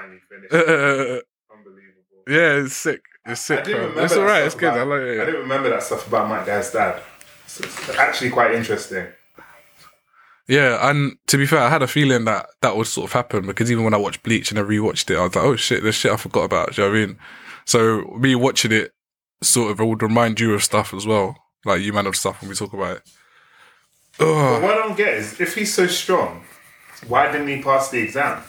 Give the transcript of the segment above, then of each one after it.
finally finished. Uh, Unbelievable. yeah, it's sick. It's sick. I didn't bro. remember It's alright. It's stuff good. I about- like I didn't remember that stuff about my dad's dad. So it's actually quite interesting. Yeah, and to be fair, I had a feeling that that would sort of happen because even when I watched Bleach and I rewatched it, I was like, oh shit, there's shit I forgot about. Do you know what I mean? So me watching it sort of it would remind you of stuff as well, like you man of stuff when we talk about it. But Oh, what I don't get is if he's so strong, why didn't he pass the exam?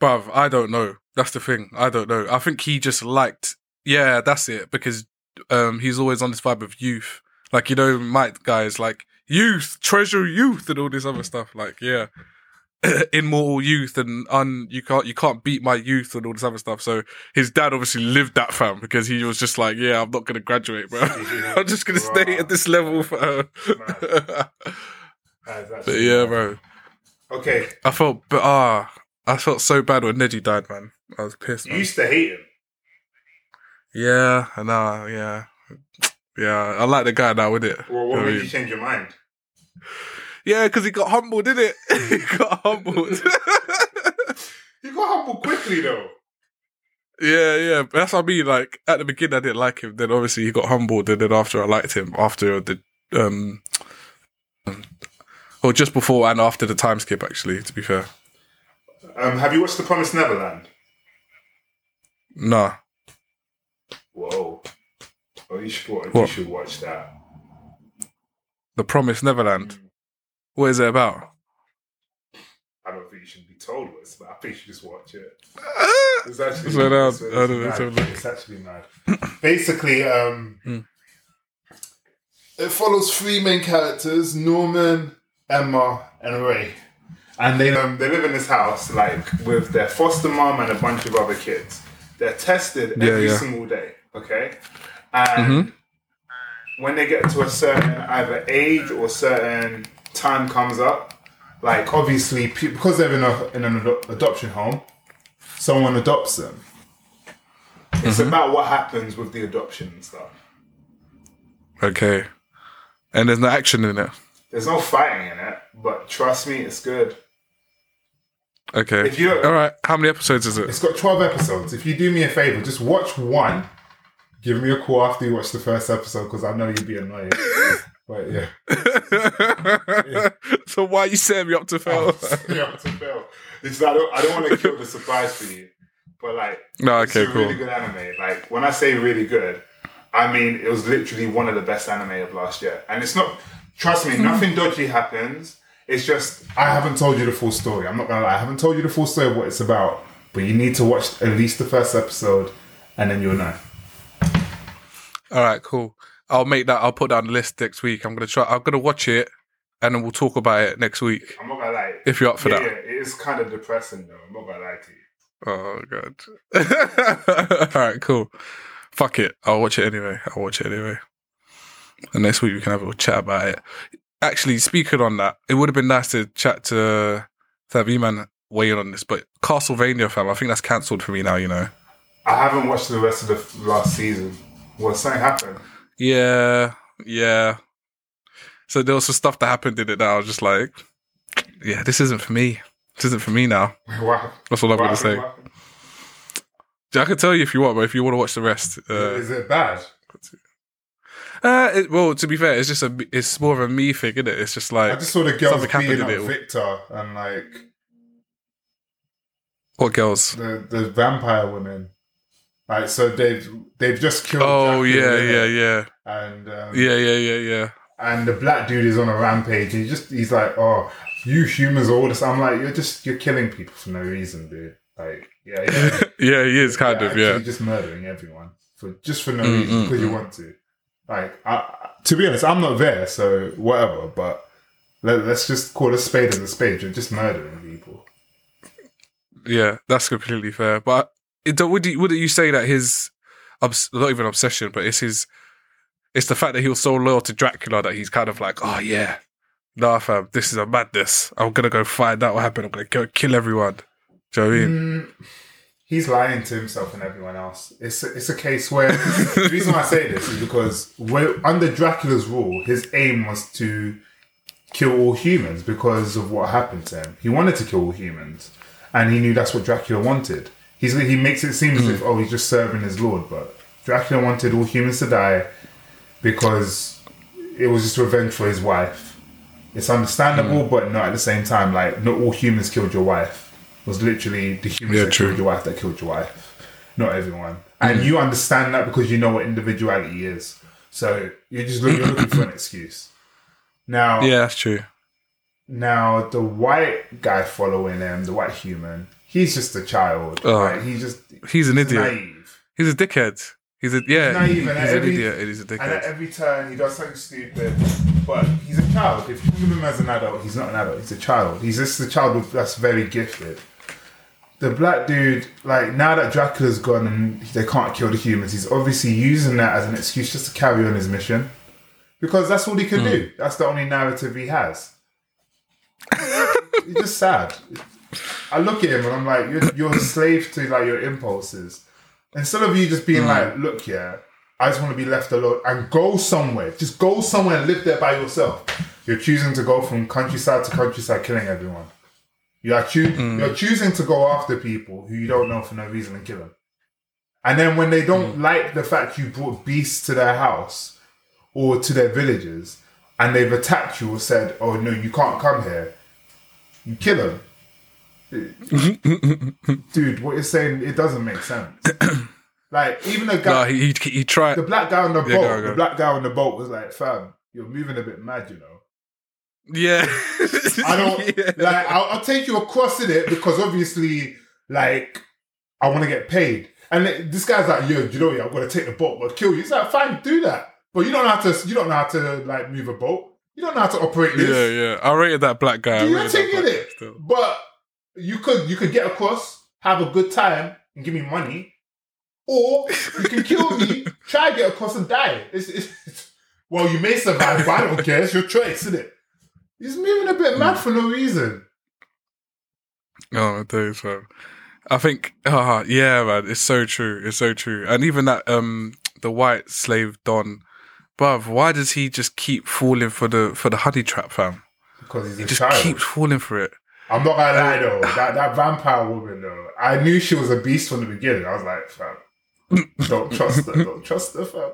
Bruv, I don't know. That's the thing. I don't know. I think he just liked. Yeah, that's it. Because um, he's always on this vibe of youth. Like you know, Might Guy's like youth, treasure youth, and all this other stuff. Like yeah, immortal youth, and un you can't you can't beat my youth and all this other stuff. So his dad obviously lived that fam because he was just like, yeah, I'm not gonna graduate, bro. I'm just gonna stay at this level for. But yeah, bro. Okay, I felt, but ah, I felt so bad when Neji died, man. I was pissed. you used to hate him. Yeah, I know. Yeah, yeah. I like the guy now with it. Well, You know what I made mean? you change your mind? Yeah, because he got humbled, didn't it? he got humbled. He got humbled quickly though. yeah, yeah. But that's what I mean. Like at the beginning, I didn't like him. Then obviously he got humbled, and then after I liked him. After the um, or just before and after the time skip. Actually, to be fair, Um, have you watched The Promised Neverland? nah. Whoa. Oh, you should watch, you should watch that. The Promised Neverland. What is it about? I don't think you should be told what it's about. I think you should just watch it. It's actually, So now- it's, it's I don't know, let's mad. have a look. It's actually mad. Basically, um, Hmm. it follows three main characters: Norman, Emma, and Ray. And they um, they live in this house like with their foster mom and a bunch of other kids. They're tested Yeah, every yeah. single day. Okay, and when they get to a certain either age or certain time comes up, like obviously because they're in a in an ado- adoption home, someone adopts them. It's about what happens with the adoption and stuff. Okay. And there's no action in it. There's no fighting in it, but trust me, it's good. Okay. If you All right. How many episodes is it? It's got 12 episodes. If you do me a favor, just watch one. Give me a call after you watch the first episode because I know you'd be annoyed. but yeah. so why are you setting me up to fail? yeah, to fail. It's, I don't, I don't want to kill the surprise for you. But like, no, it's okay, a cool. really good anime. Like, when I say really good, I mean it was literally one of the best anime of last year. And it's not, trust me, hmm. nothing dodgy happens. It's just, I haven't told you the full story. I'm not gonna lie, I haven't told you the full story of what it's about. But you need to watch at least the first episode and then you'll know. All right, cool. I'll make that. I'll put that on the list next week. I'm gonna try. I'm gonna watch it, and then we'll talk about it next week I'm not gonna lie. if you're up for yeah, that. yeah, it is kind of depressing though. I'm not gonna lie to you. Oh god. All right, cool. Fuck it. I'll watch it anyway. I'll watch it anyway. And next week we can have a chat about it. Actually, speaking on that, it would have been nice to chat to to have man weigh in on this, but Castlevania fam, I think that's cancelled for me now. You know. I haven't watched the rest of the last season. Well, something happened. Yeah, yeah. So there was some stuff that happened in it that I was just like, yeah, this isn't for me. This isn't for me now. Wow. That's all I'm What gonna say. happened? What I can tell you if you want, but if you want to watch the rest, uh, is it bad? Uh it, well, to be fair, it's just a, it's more of a me thing, isn't it? It's just like I just saw the girls something happened beating up it. Victor and like what girls? the the vampire women. Like so, they've they've just killed. Oh Dracula, yeah, yeah, yeah, And um, yeah, yeah, yeah, yeah. and the black dude is on a rampage. He just he's like, oh, you humans are all this. I'm like, you're just you're killing people for no reason, dude. Like, yeah, yeah. yeah, he is kind You're of yeah. just murdering everyone for just for no Mm, reason mm, because you mm. want to. Like, I, to be honest, I'm not there, so whatever. But let, us just call a spade as a spade. You're just murdering people. Yeah, that's completely fair. But it, would you, wouldn't you say that his not even obsession, but it's his it's the fact that he was so loyal to Dracula that he's kind of like, oh yeah, nah, fam, this is a madness. I'm gonna go find out what happened. I'm gonna go kill everyone. Do you know what I mean? Mm, he's lying to himself and everyone else. It's a, it's a case where the reason why I say this is because under Dracula's rule, his aim was to kill all humans because of what happened to him. He wanted to kill all humans, and he knew that's what Dracula wanted. He's he makes it seem as hmm. if oh he's just serving his lord, but Dracula wanted all humans to die because it was just revenge for his wife. It's understandable, hmm. but not at the same time. Like not all humans killed your wife. Was literally the humans Yeah, that true. killed your wife that killed your wife, not everyone. And you understand that because you know what individuality is. So you're just look, you're looking for an excuse. Now, Yeah, that's true. now the white guy following him, the white human, he's just a child. Oh. right? He's just He's an idiot. naive. He's a dickhead. He's a yeah. naive he's at an idiot he's a dickhead. And at every turn, he does something stupid. But he's a child. If you think of him as an adult, he's not an adult. He's a child. He's just a child that's very gifted. The black dude, like now that Dracula's gone and they can't kill the humans, he's obviously using that as an excuse just to carry on his mission. Because that's all he can hmm. do. That's the only narrative he has. He's just sad. I look at him and I'm like, you're, you're a slave to like your impulses. Instead of you just being hmm. like, look, yeah, I just want to be left alone and go somewhere. Just go somewhere and live there by yourself. You're choosing to go from countryside to countryside, killing everyone. You are choo- mm. You're choosing to go after people who you don't know for no reason and kill them. And then when they don't mm. like the fact you brought beasts to their house or to their villages, and they've attacked you or said, "Oh no, you can't come here," you kill them. Dude, what you're saying it doesn't make sense. like even the No, guy, he, he he tried. the black guy on the boat, go, go. the black guy on the boat was like, "Fam, you're moving a bit mad, you know." Yeah. I don't Yeah. like. I'll, I'll take you across in it because obviously, like, I want to get paid. And this guy's like, "Yo, you know, what, I'm gonna take the boat, but kill you." He's like, "Fine, do that." But you don't know how to. You don't know how to like move a boat. You don't know how to operate this. Yeah, yeah. I rated that black guy. Do you rated think that in black it? still. But you could you could get across, have a good time, and give me money, or you can kill me, try and get across and die. It's, it's, it's- well, you may survive, but I don't care. It's your choice, isn't it? He's moving a bit mad for no reason. Oh, it is, man. I think, ah, yeah, man, it's so true. It's so true. And even that, um, the white slave Don, bruv, why does he just keep falling for the for the honey trap, fam? Because he's a He just child. keeps falling for it. I'm not gonna lie though, that that vampire woman though, I knew she was a beast from the beginning. I was like, fam, don't trust her, don't trust her, fam.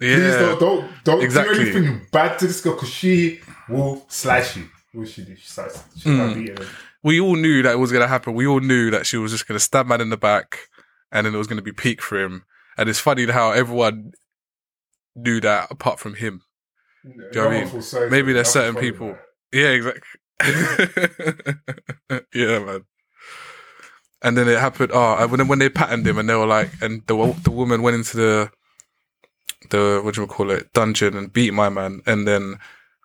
Please Yeah, don't don't don't exactly. do anything bad to this girl because she will slash you. Will she do? She she Mm. starts beating him. we all knew that it was gonna happen. We all knew that she was just gonna stab man in the back, and then it was gonna be peak for him. And it's funny how everyone knew that apart from him. No know what I mean? Maybe there's certain people-. Yeah, exactly. yeah, man. And then it happened. Oh, and when when they patterned him, and they were like, and the the woman went into the the what do you call it dungeon and beat my man, and then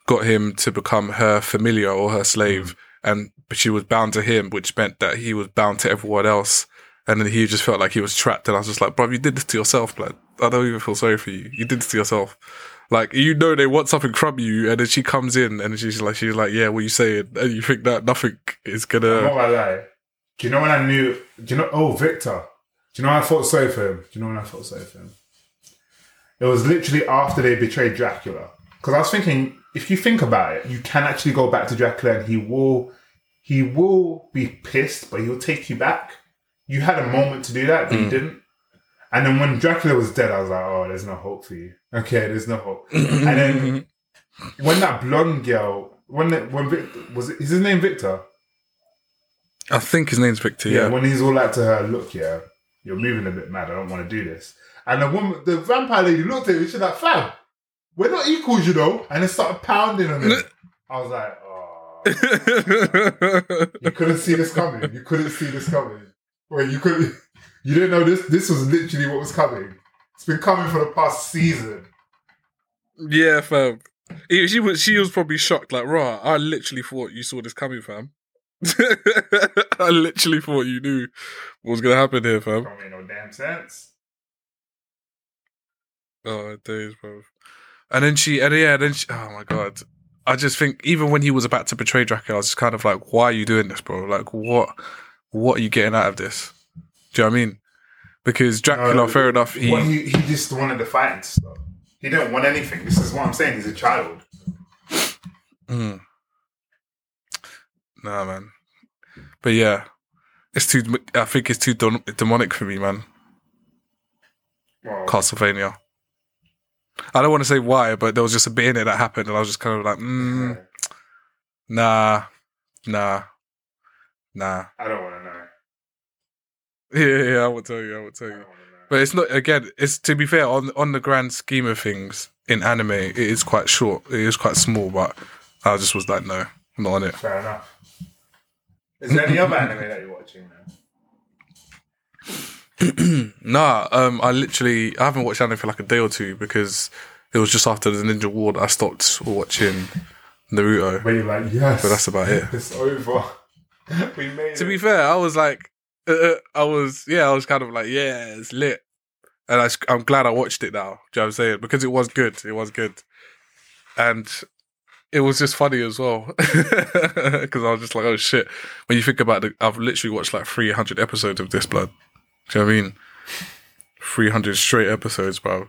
got him to become her familiar or her slave, mm. and but she was bound to him, which meant that he was bound to everyone else. And then he just felt like he was trapped, and I was just like, "Bro, you did this to yourself, blood. I don't even feel sorry for you. You did this to yourself." Like you know they want something from you, and then she comes in and she's like, she's like, "Yeah, what you saying?" And you think that nothing is I'm gonna. not gonna lie. Do you know when I knew? Do you know? Oh, Victor. Do you know when I felt sorry for him? Do you know when I felt sorry for him? It was literally after they betrayed Dracula. Because I was thinking, if you think about it, you can actually go back to Dracula, and he will, he will be pissed, but he'll take you back. You had a moment to do that, but you mm. didn't. And then when Dracula was dead, I was like, oh, there's no hope for you. Okay, there's no hope. and then when that blonde girl, when the, when Victor, was it, is his name Victor? I think his name's Victor. Yeah, Yeah, when he's all like to her, look, yeah, you're moving a bit mad. I don't want to do this. And the woman, the vampire lady looked at him. She's like, fam, we're not equals, you know. And then started pounding on me. I was like, oh, you couldn't see this coming. You couldn't see this coming. Wait, you couldn't. You didn't know this. This was literally what was coming. It's been coming for the past season. yeah, fam. He- She was she was probably shocked. Like, raw. I literally thought you saw this coming, fam. I literally thought you knew what was gonna happen here, fam. Don't make no damn sense. Oh, days, bro. And then she, and yeah, then she, oh my god. I just think even when he was about to betray Dracula, I was just kind of like, why are you doing this, bro? Like, what, what are you getting out of this? Do you know what I mean? Because Dracula, No, fair enough, he, he, he just wanted the fighting to stop. He didn't want anything. This is what I'm saying. He's a child. Mm. Nah, man. But yeah, It's too. I think it's too demonic for me, man. Castlevania. I don't want to say why, but there was just a bit in it that happened, and I was just kind of like, mm, nah, nah, nah. I don't want to know. Yeah, yeah, I will tell you. I will tell you. don't want to know. But it's not. Again, it's to be fair on on the grand scheme of things in anime, it is quite short. It is quite small, but I just was like, no, I'm not on it. Fair enough. Is there any other anime that you're watching now? Nah, um, I literally I haven't watched anime for like a day or two because it was just after the Ninja War that I stopped watching Naruto. Where you're like, yes. But that's about it. It's over. we made To it. be fair, I was like, uh, uh, I was yeah, I was kind of like, yeah, it's lit, and I, am glad I watched it now. Do you know what I'm saying? Because it was good. It was good, and it was just funny as well because I was just like, oh shit. When you think about it, I've literally watched like 300 episodes of this blood. Do you know what I mean? 300 straight episodes, bro.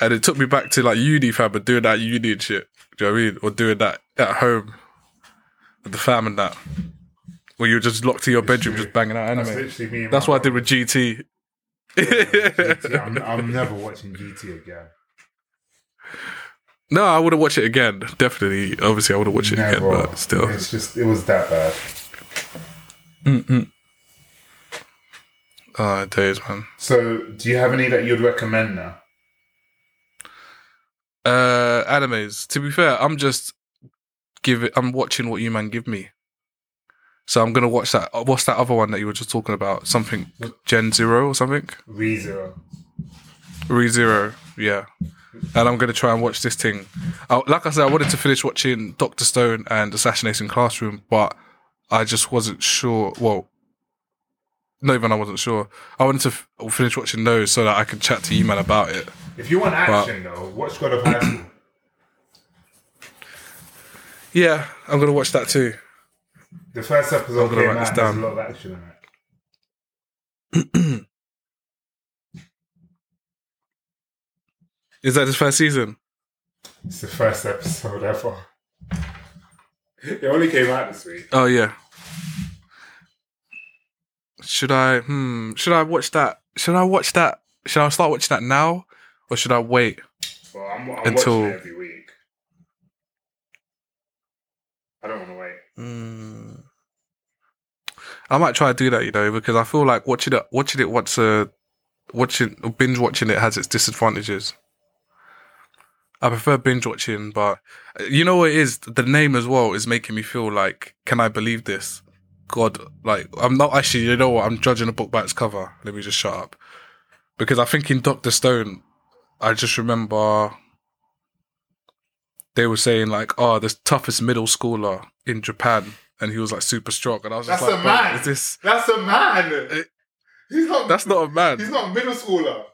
And it took me back to like uni fam, but doing that uni and shit. Do you know what I mean? Or doing that at home with the fam and that. Where you're just locked in your bedroom true. just banging out That's literally me. and That's what I did with GT. GT. I'm, I'm never watching GT again. no, I would have watched it again. Definitely. Obviously, I would have watched it again, but still. It's just, it was that bad. Oh, days, man. So, do you have any that you'd recommend now? Uh, animes. To be fair, I'm just give it. I'm watching what you man give me. So I'm gonna watch that. What's that other one that you were just talking about? Something Gen Zero or something? ReZero. Re Zero. Yeah. And I'm gonna try and watch this thing. I, like I said, I wanted to finish watching Doctor Stone and Assassination Classroom, but I just wasn't sure. Well, not even I wasn't sure. I wanted to f- oh, finish watching those so that I could chat to you man about it. If you want action, though, watch God of High School. Yeah, I'm gonna watch that too. The first episode I'm gonna write out. this There's down. a lot of action in it. Is that his first season? It's the first episode ever. It only came out this week. Oh yeah. Should I? Hmm. Should I watch that? Should I watch that? Should I start watching that now, or should I wait? Well, I'm, I'm Until- it every week. I don't want to wait. Hmm. I might try to do that, you know, because I feel like watching it, watching it once a, watching binge watching it has its disadvantages. I prefer binge watching, but you know what it is? The name as well is making me feel like, can I believe this? God, like I'm not actually. You know what? I'm judging a book by its cover. Let me just shut up, because I think in Doctor Stone, I just remember they were saying like, "Oh, the toughest middle schooler in Japan," and he was like super strong, and I was just That's like, a man. Is this? That's a man. he's not. That's not a man." He's not a middle schooler.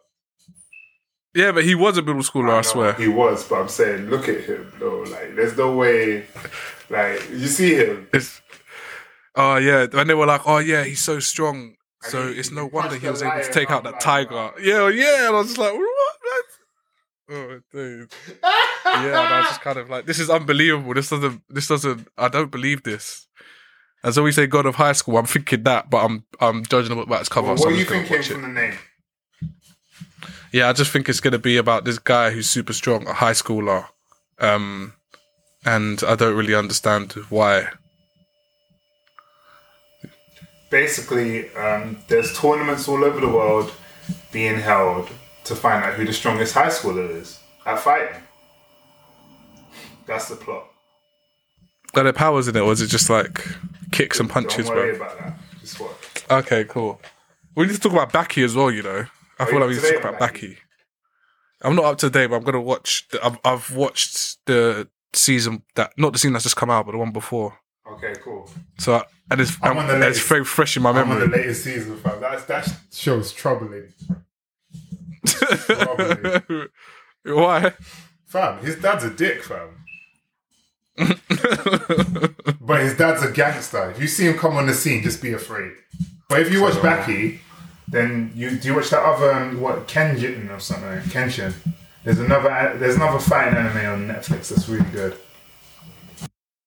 Yeah, but he was a middle schooler. I, know swear. he was. But I'm saying, look at him though. Like, there's no way. Like, you see him. It's, oh yeah, and they were like, "Oh yeah, he's so strong." And So he- it's no wonder he was able to take out that tiger. that. Yeah, yeah, and I was just like, "What?" Oh, dude. Yeah, and I was just kind of like, "This is unbelievable. This doesn't. This doesn't. I don't believe this." And so we say God of High School. I'm thinking that, but I'm I'm judging about its cover. Well, so what I'm are you gonna thinking watch it. from the name? Yeah, I just think it's going to be about this guy who's super strong, a high schooler, um, and I don't really understand why. Basically, um, there's tournaments all over the world being held to find out who the strongest high schooler is at fighting. That's the plot. Are there powers in it, or is it just like kicks and punches, Don't worry bro? about that. Just watch. Okay, cool. We need to talk about Baki as well. You know, I feel you like we need to talk about Baki. I'm not up to date, but I'm gonna watch. The, I've, I've watched the season that not the season that's just come out, but the one before. Okay, cool. So and it's I'm and it's very fresh in my memory. I'm on the latest season, fam. That's, that show's troubling. Probably. Why? Fam, his dad's a dick, fam. But his dad's a gangster. If you see him come on the scene, just be afraid. But if you watch Baki, then you do you watch that other um, what Kenjin or something? Kenshin. There's another there's another fighting anime on Netflix that's really good.